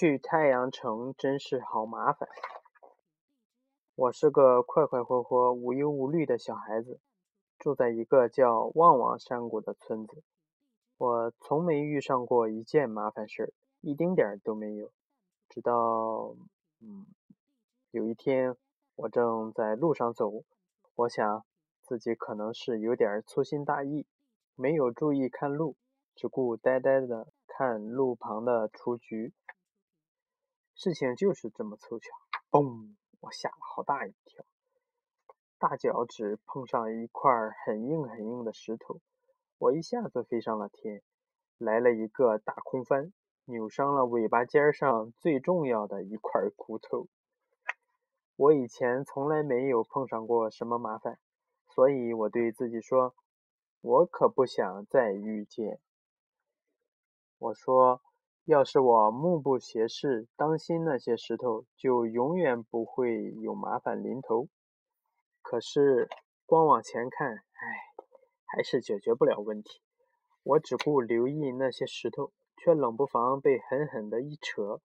去太阳城真是好麻烦。我是个快快活活、无忧无虑的小孩子，住在一个叫旺旺山谷的村子。我从没遇上过一件麻烦事儿，一丁点儿都没有。直到，嗯，有一天，我正在路上走，我想自己可能是有点粗心大意，没有注意看路，只顾呆呆的看路旁的雏菊。事情就是这么凑巧，嘣！我吓了好大一跳，大脚趾碰上一块很硬很硬的石头，我一下子飞上了天，来了一个大空翻，扭伤了尾巴尖上最重要的一块骨头。我以前从来没有碰上过什么麻烦，所以我对自己说：“我可不想再遇见。”我说。要是我目不斜视，当心那些石头，就永远不会有麻烦临头。可是光往前看，唉，还是解决不了问题。我只顾留意那些石头，却冷不防被狠狠的一扯，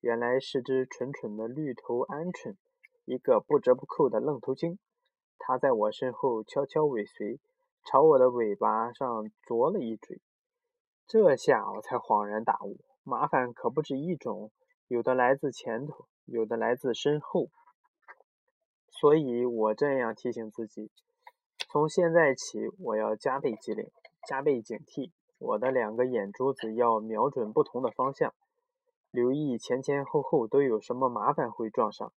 原来是只蠢蠢的绿头鹌鹑，一个不折不扣的愣头青。它在我身后悄悄尾随，朝我的尾巴上啄了一嘴。这下我才恍然大悟。麻烦可不止一种，有的来自前头，有的来自身后。所以我这样提醒自己：从现在起，我要加倍机灵，加倍警惕。我的两个眼珠子要瞄准不同的方向，留意前前后后都有什么麻烦会撞上。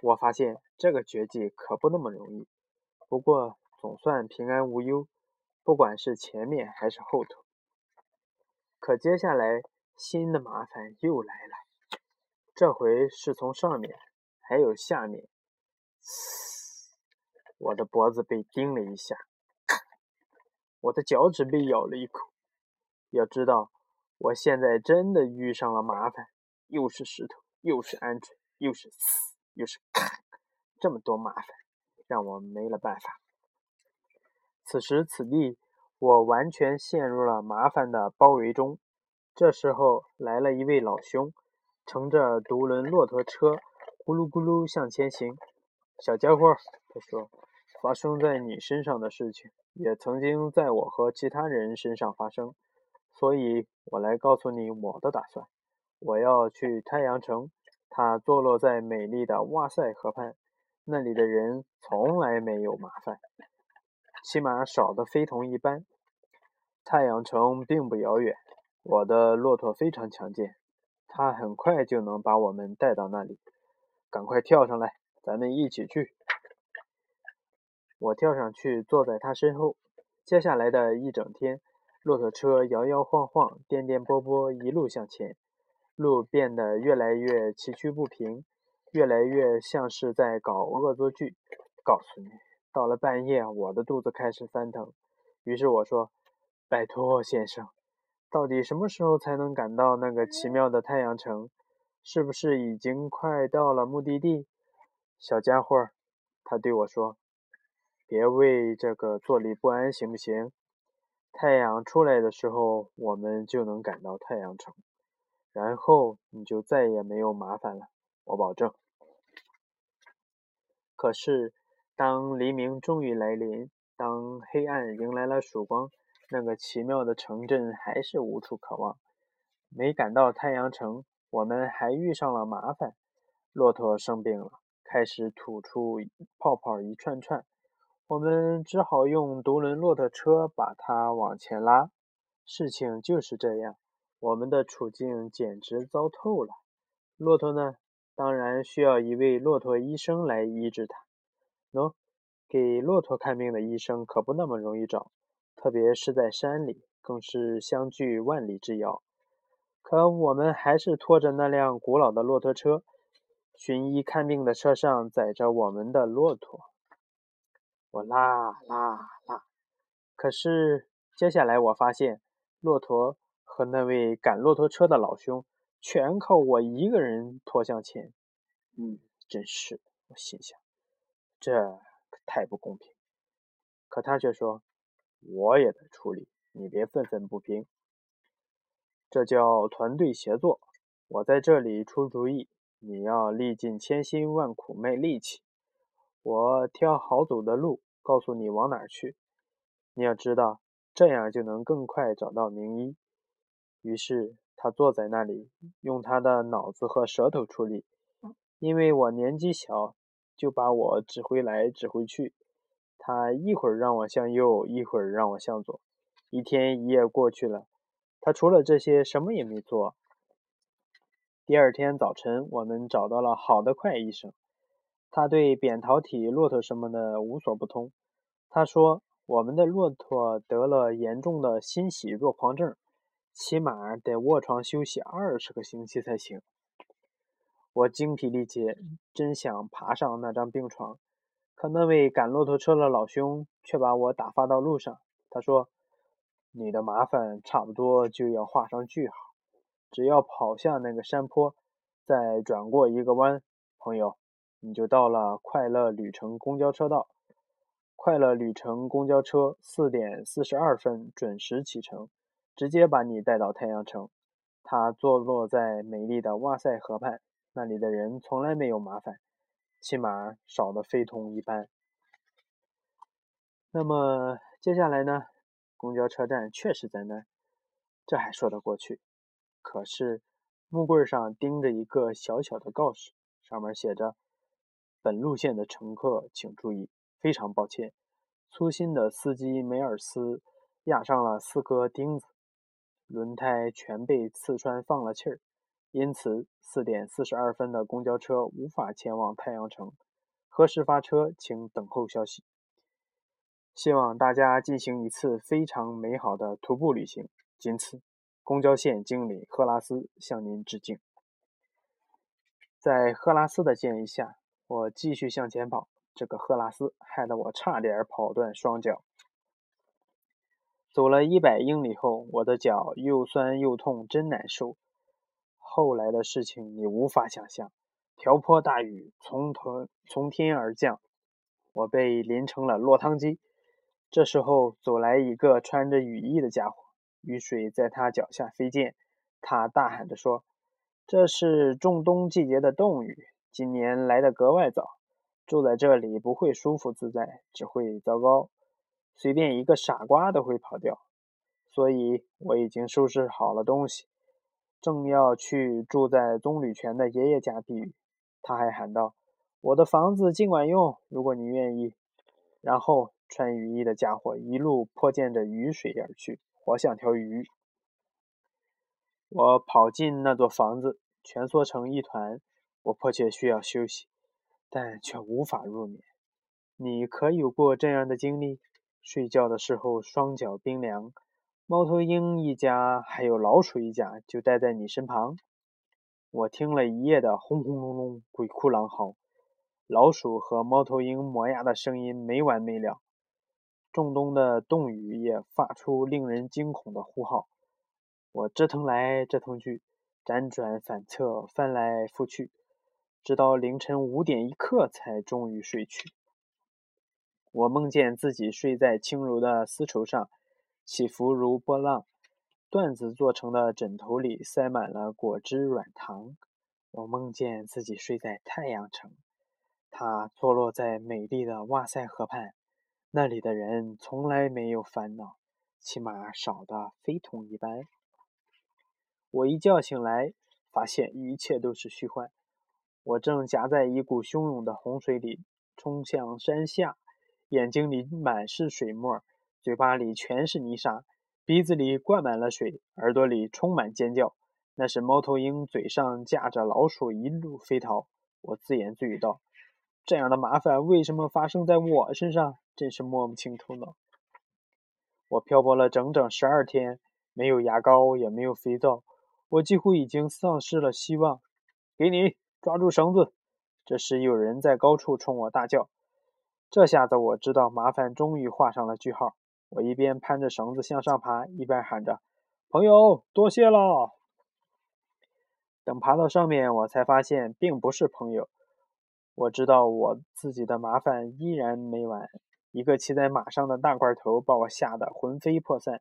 我发现这个绝技可不那么容易，不过总算平安无忧，不管是前面还是后头。可接下来……新的麻烦又来了，这回是从上面，还有下面。我的脖子被叮了一下，我的脚趾被咬了一口。要知道，我现在真的遇上了麻烦，又是石头，又是鹌鹑，又是嘶，又是咔，这么多麻烦，让我没了办法。此时此地，我完全陷入了麻烦的包围中。这时候来了一位老兄，乘着独轮骆驼车，咕噜咕噜向前行。小家伙，他说：“发生在你身上的事情，也曾经在我和其他人身上发生，所以我来告诉你我的打算。我要去太阳城，它坐落在美丽的哇塞河畔，那里的人从来没有麻烦，起码少得非同一般。太阳城并不遥远。”我的骆驼非常强健，它很快就能把我们带到那里。赶快跳上来，咱们一起去。我跳上去，坐在他身后。接下来的一整天，骆驼车摇摇晃晃、颠颠簸簸，一路向前。路变得越来越崎岖不平，越来越像是在搞恶作剧。告诉你，到了半夜，我的肚子开始翻腾。于是我说：“拜托，先生。”到底什么时候才能赶到那个奇妙的太阳城？是不是已经快到了目的地？小家伙，他对我说：“别为这个坐立不安，行不行？太阳出来的时候，我们就能赶到太阳城，然后你就再也没有麻烦了，我保证。”可是，当黎明终于来临，当黑暗迎来了曙光。那个奇妙的城镇还是无处可望。没赶到太阳城，我们还遇上了麻烦。骆驼生病了，开始吐出泡泡一串串，我们只好用独轮骆驼车把它往前拉。事情就是这样，我们的处境简直糟透了。骆驼呢？当然需要一位骆驼医生来医治它。喏，给骆驼看病的医生可不那么容易找。特别是在山里，更是相距万里之遥。可我们还是拖着那辆古老的骆驼车，寻医看病的车上载着我们的骆驼。我拉拉拉，可是接下来我发现，骆驼和那位赶骆驼车的老兄，全靠我一个人拖向前。嗯，真是，我心想，这可太不公平。可他却说。我也得处理，你别愤愤不平。这叫团队协作。我在这里出主意，你要历尽千辛万苦卖力气。我挑好走的路，告诉你往哪儿去。你要知道，这样就能更快找到名医。于是他坐在那里，用他的脑子和舌头处理。因为我年纪小，就把我指挥来指挥去。他一会儿让我向右，一会儿让我向左。一天一夜过去了，他除了这些什么也没做。第二天早晨，我们找到了好的快医生。他对扁桃体、骆驼什么的无所不通。他说：“我们的骆驼得了严重的欣喜若狂症，起码得卧床休息二十个星期才行。”我精疲力竭，真想爬上那张病床，可那位赶骆驼车的老兄却把我打发到路上。他说：“你的麻烦差不多就要画上句号。”只要跑下那个山坡，再转过一个弯，朋友，你就到了快乐旅程公交车道。快乐旅程公交车四点四十二分准时启程，直接把你带到太阳城。它坐落在美丽的哇塞河畔，那里的人从来没有麻烦，起码少得非同一般。那么接下来呢？公交车站确实在那，这还说得过去。可是，木棍上钉着一个小小的告示，上面写着：“本路线的乘客请注意，非常抱歉，粗心的司机梅尔斯压上了四颗钉子，轮胎全被刺穿放了气儿，因此四点四十二分的公交车无法前往太阳城。何时发车，请等候消息。希望大家进行一次非常美好的徒步旅行。仅此。”公交线经理赫拉斯向您致敬。在赫拉斯的建议下，我继续向前跑。这个赫拉斯害得我差点跑断双脚。走了一百英里后，我的脚又酸又痛，真难受。后来的事情你无法想象。瓢泼大雨从头从天而降，我被淋成了落汤鸡。这时候走来一个穿着雨衣的家伙。雨水在他脚下飞溅，他大喊着说：“这是仲冬季节的冻雨，今年来的格外早。住在这里不会舒服自在，只会糟糕。随便一个傻瓜都会跑掉。所以我已经收拾好了东西，正要去住在棕榈泉的爷爷家避雨。”他还喊道：“我的房子尽管用，如果你愿意。”然后穿雨衣的家伙一路泼溅着雨水而去。活像条鱼。我跑进那座房子，蜷缩成一团。我迫切需要休息，但却无法入眠。你可有过这样的经历？睡觉的时候双脚冰凉，猫头鹰一家还有老鼠一家就待在你身旁。我听了一夜的轰轰隆隆鬼哭狼嚎，老鼠和猫头鹰磨牙的声音没完没了。仲冬的冻雨也发出令人惊恐的呼号。我折腾来折腾去，辗转反侧，翻来覆去，直到凌晨五点一刻才终于睡去。我梦见自己睡在轻柔的丝绸上，起伏如波浪。缎子做成的枕头里塞满了果汁软糖。我梦见自己睡在太阳城，它坐落在美丽的哇塞河畔。那里的人从来没有烦恼，起码少的非同一般。我一觉醒来，发现一切都是虚幻。我正夹在一股汹涌的洪水里冲向山下，眼睛里满是水沫，嘴巴里全是泥沙，鼻子里灌满了水，耳朵里充满尖叫。那是猫头鹰嘴上架着老鼠一路飞逃。我自言自语道：“这样的麻烦为什么发生在我身上？”真是摸不清头脑。我漂泊了整整十二天，没有牙膏，也没有肥皂，我几乎已经丧失了希望。给你抓住绳子！这时有人在高处冲我大叫。这下子我知道麻烦终于画上了句号。我一边攀着绳子向上爬，一边喊着：“朋友，多谢了！”等爬到上面，我才发现并不是朋友。我知道我自己的麻烦依然没完。一个骑在马上的大块头把我吓得魂飞魄散，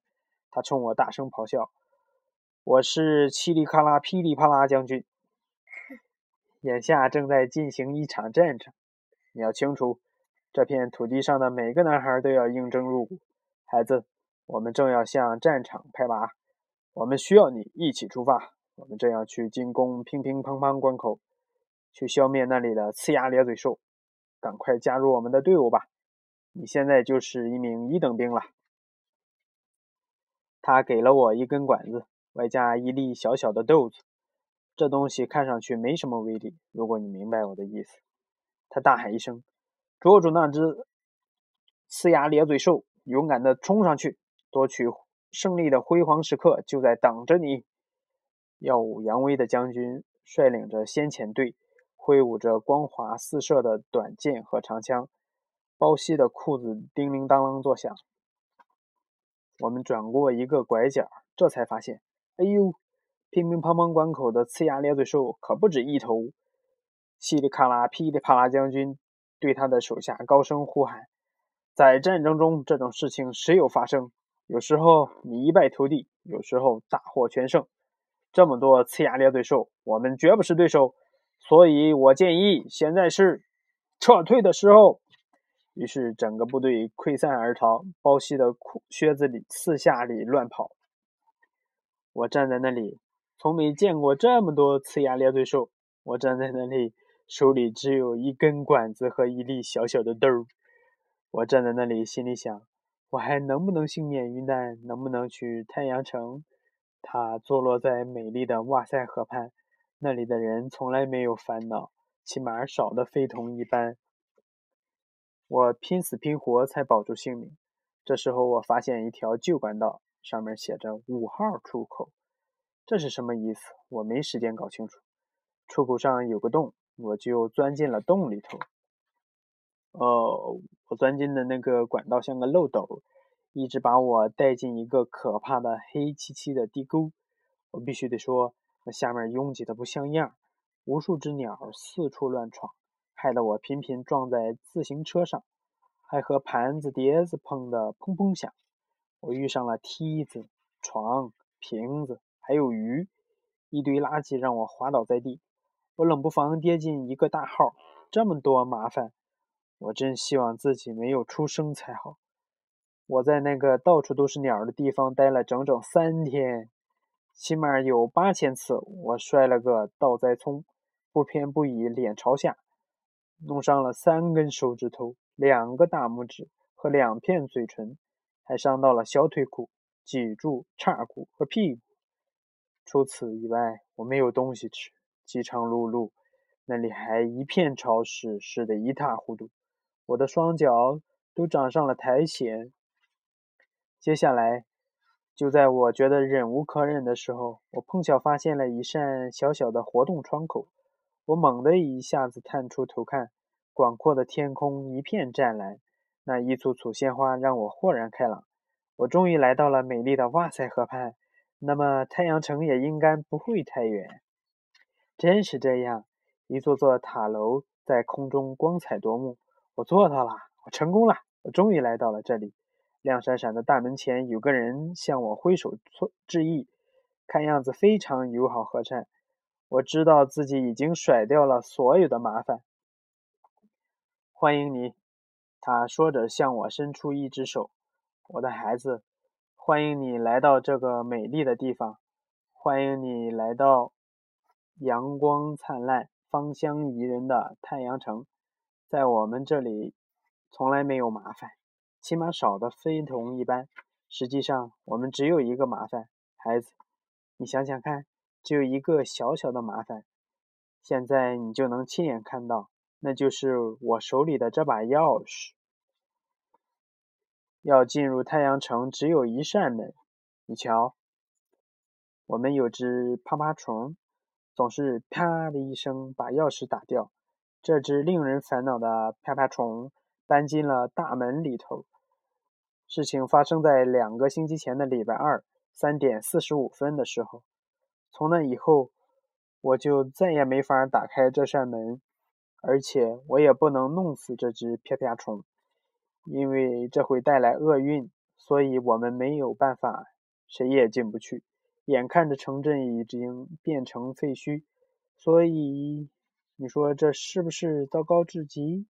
他冲我大声咆哮：“我是噼里喀啦噼里啪啦将军，眼下正在进行一场战争。你要清楚，这片土地上的每个男孩都要应征入伍。孩子，我们正要向战场派马，我们需要你一起出发。我们正要去进攻乒乒乓乓关口，去消灭那里的呲牙咧嘴兽。赶快加入我们的队伍吧！你现在就是一名一等兵了。他给了我一根管子。外加一粒小小的豆子，这东西看上去没什么威力。如果你明白我的意思，他大喊一声：“捉住那只呲牙咧嘴兽，勇敢地冲上去，夺取胜利的辉煌时刻就在等着你！”耀武扬威的将军率领着先遣队，挥舞着光华四射的短剑和长枪，包西的裤子叮铃当啷作响。我们转过一个拐角，这才发现。哎呦！乒乒乓乓关口的呲牙咧嘴兽可不止一头。噼里啪啦噼里啪啦，将军对他的手下高声呼喊：“在战争中，这种事情时有发生。有时候你一败涂地，有时候大获全胜。这么多呲牙咧嘴兽，我们绝不是对手。所以我建议，现在是撤退的时候。”于是整个部队溃散而逃，包西的裤靴子里四下里乱跑。我站在那里，从没见过这么多呲牙咧嘴兽。我站在那里，手里只有一根管子和一粒小小的豆儿。我站在那里，心里想：我还能不能幸免于难？能不能去太阳城？它坐落在美丽的哇塞河畔，那里的人从来没有烦恼，起码少得非同一般。我拼死拼活才保住性命。这时候，我发现一条旧管道。上面写着五号出口，这是什么意思？我没时间搞清楚。出口上有个洞，我就钻进了洞里头。哦，我钻进的那个管道像个漏斗，一直把我带进一个可怕的黑漆漆的地沟。我必须得说，那下面拥挤的不像样，无数只鸟四处乱闯，害得我频频撞在自行车上，还和盘子碟子碰得砰砰响。我遇上了梯子、床、瓶子，还有鱼，一堆垃圾让我滑倒在地。我冷不防跌进一个大号，这么多麻烦，我真希望自己没有出生才好。我在那个到处都是鸟的地方待了整整三天，起码有八千次我摔了个倒栽葱，不偏不倚，脸朝下，弄伤了三根手指头、两个大拇指和两片嘴唇。还伤到了小腿骨、脊柱、叉骨和屁股。除此以外，我没有东西吃，饥肠辘辘。那里还一片潮湿，湿得一塌糊涂。我的双脚都长上了苔藓。接下来，就在我觉得忍无可忍的时候，我碰巧发现了一扇小小的活动窗口。我猛地一下子探出头看，广阔的天空一片湛蓝。那一簇簇鲜花让我豁然开朗，我终于来到了美丽的哇塞河畔，那么太阳城也应该不会太远。真是这样，一座座塔楼在空中光彩夺目。我做到了，我成功了，我终于来到了这里。亮闪闪的大门前有个人向我挥手致意，看样子非常友好和善。我知道自己已经甩掉了所有的麻烦。欢迎你。他说着，向我伸出一只手：“我的孩子，欢迎你来到这个美丽的地方，欢迎你来到阳光灿烂、芳香宜人的太阳城。在我们这里，从来没有麻烦，起码少的非同一般。实际上，我们只有一个麻烦，孩子，你想想看，只有一个小小的麻烦。现在你就能亲眼看到。”那就是我手里的这把钥匙。要进入太阳城，只有一扇门。你瞧，我们有只趴趴虫，总是啪的一声把钥匙打掉。这只令人烦恼的啪啪虫搬进了大门里头。事情发生在两个星期前的礼拜二三点四十五分的时候。从那以后，我就再也没法打开这扇门。而且我也不能弄死这只啪啪虫，因为这会带来厄运，所以我们没有办法，谁也进不去。眼看着城镇已经变成废墟，所以你说这是不是糟糕至极？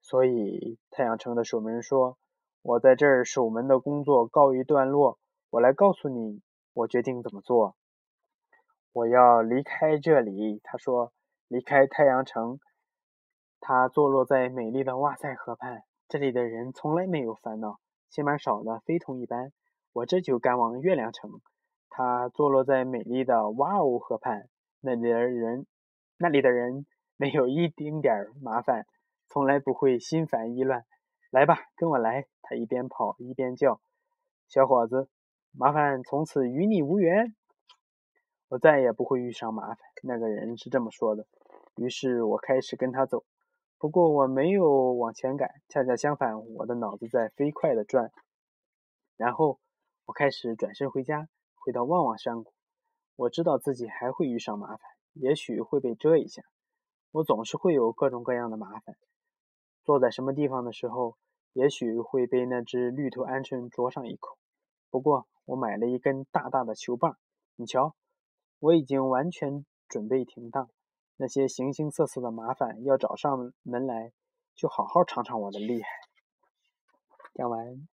所以太阳城的守门人说：“我在这儿守门的工作告一段落，我来告诉你，我决定怎么做。我要离开这里。”他说：“离开太阳城。”它坐落在美丽的哇塞河畔，这里的人从来没有烦恼，心眼少的非同一般。我这就赶往月亮城。它坐落在美丽的哇哦河畔，那里的人，那里的人没有一丁点儿麻烦，从来不会心烦意乱。来吧，跟我来！他一边跑一边叫：“小伙子，麻烦从此与你无缘。”我再也不会遇上麻烦。那个人是这么说的。于是我开始跟他走。不过我没有往前赶，恰恰相反，我的脑子在飞快地转。然后我开始转身回家，回到旺旺山谷。我知道自己还会遇上麻烦，也许会被蛰一下。我总是会有各种各样的麻烦。坐在什么地方的时候，也许会被那只绿头鹌鹑啄上一口。不过我买了一根大大的球棒，你瞧，我已经完全准备停当。那些形形色色的麻烦要找上门来，就好好尝尝我的厉害。讲完。